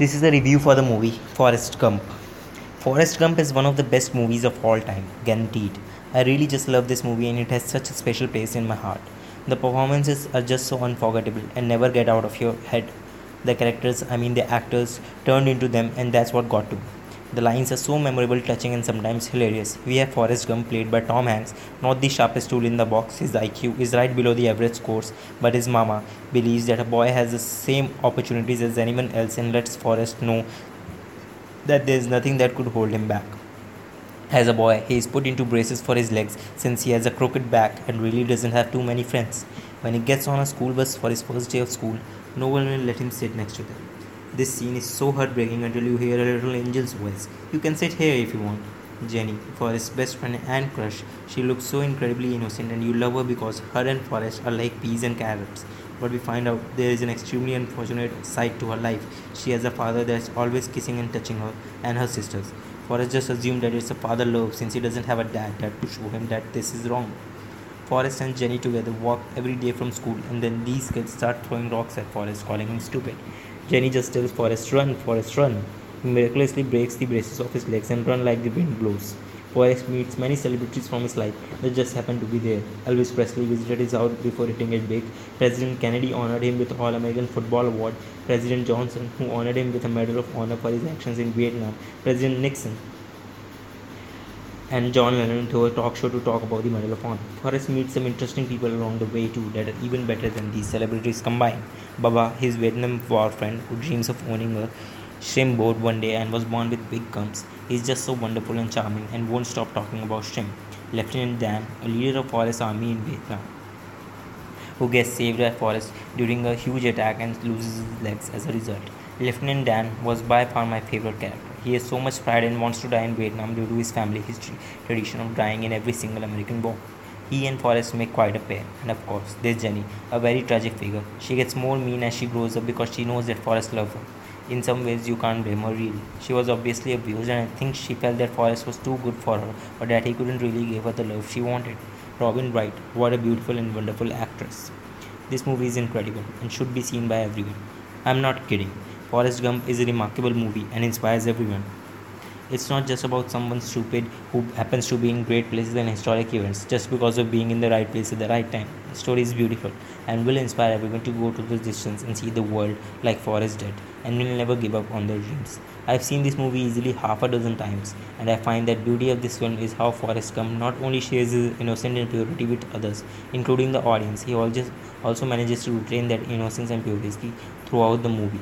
This is a review for the movie Forrest Gump. Forrest Gump is one of the best movies of all time, guaranteed. I really just love this movie and it has such a special place in my heart. The performances are just so unforgettable and never get out of your head. The characters, I mean the actors, turned into them and that's what got to me. The lines are so memorable, touching, and sometimes hilarious. We have Forrest Gump, played by Tom Hanks, not the sharpest tool in the box. His IQ is right below the average scores, but his mama believes that a boy has the same opportunities as anyone else and lets Forrest know that there is nothing that could hold him back. As a boy, he is put into braces for his legs since he has a crooked back and really doesn't have too many friends. When he gets on a school bus for his first day of school, no one will let him sit next to them. This scene is so heartbreaking until you hear a little angel's voice. You can sit here if you want. Jenny, Forrest's best friend and crush, she looks so incredibly innocent and you love her because her and Forrest are like peas and carrots. But we find out there is an extremely unfortunate side to her life. She has a father that's always kissing and touching her and her sisters. Forrest just assumed that it's a father love since he doesn't have a dad that to show him that this is wrong. Forrest and Jenny together walk every day from school and then these kids start throwing rocks at Forrest calling him stupid. Jenny just tells Forrest, run, Forrest, run. He miraculously breaks the braces of his legs and run like the wind blows. Forrest meets many celebrities from his life that just happened to be there. Elvis Presley visited his house before hitting it big. President Kennedy honored him with the All-American Football Award. President Johnson, who honored him with a Medal of Honor for his actions in Vietnam. President Nixon, and John Lennon to a talk show to talk about the Honor. Forrest meets some interesting people along the way too that are even better than these celebrities combined. Bubba, his Vietnam War friend who dreams of owning a shrimp boat one day and was born with big gums. He's just so wonderful and charming and won't stop talking about shrimp. Lieutenant Dan, a leader of Forrest's army in Vietnam, who gets saved by Forrest during a huge attack and loses his legs as a result. Lieutenant Dan was by far my favorite character. He has so much pride and wants to die in Vietnam due to his family history tradition of dying in every single American war. He and Forrest make quite a pair, and of course, there's Jenny, a very tragic figure. She gets more mean as she grows up because she knows that Forrest loves her. In some ways, you can't blame her really. She was obviously abused, and I think she felt that Forrest was too good for her, or that he couldn't really give her the love she wanted. Robin Wright, what a beautiful and wonderful actress. This movie is incredible and should be seen by everyone. I'm not kidding. Forrest Gump is a remarkable movie and inspires everyone. It's not just about someone stupid who happens to be in great places and historic events just because of being in the right place at the right time. The story is beautiful and will inspire everyone to go to the distance and see the world like Forrest did and will never give up on their dreams. I've seen this movie easily half a dozen times and I find that beauty of this film is how Forrest Gump not only shares his innocence and purity with others, including the audience, he also manages to retain that innocence and purity throughout the movie.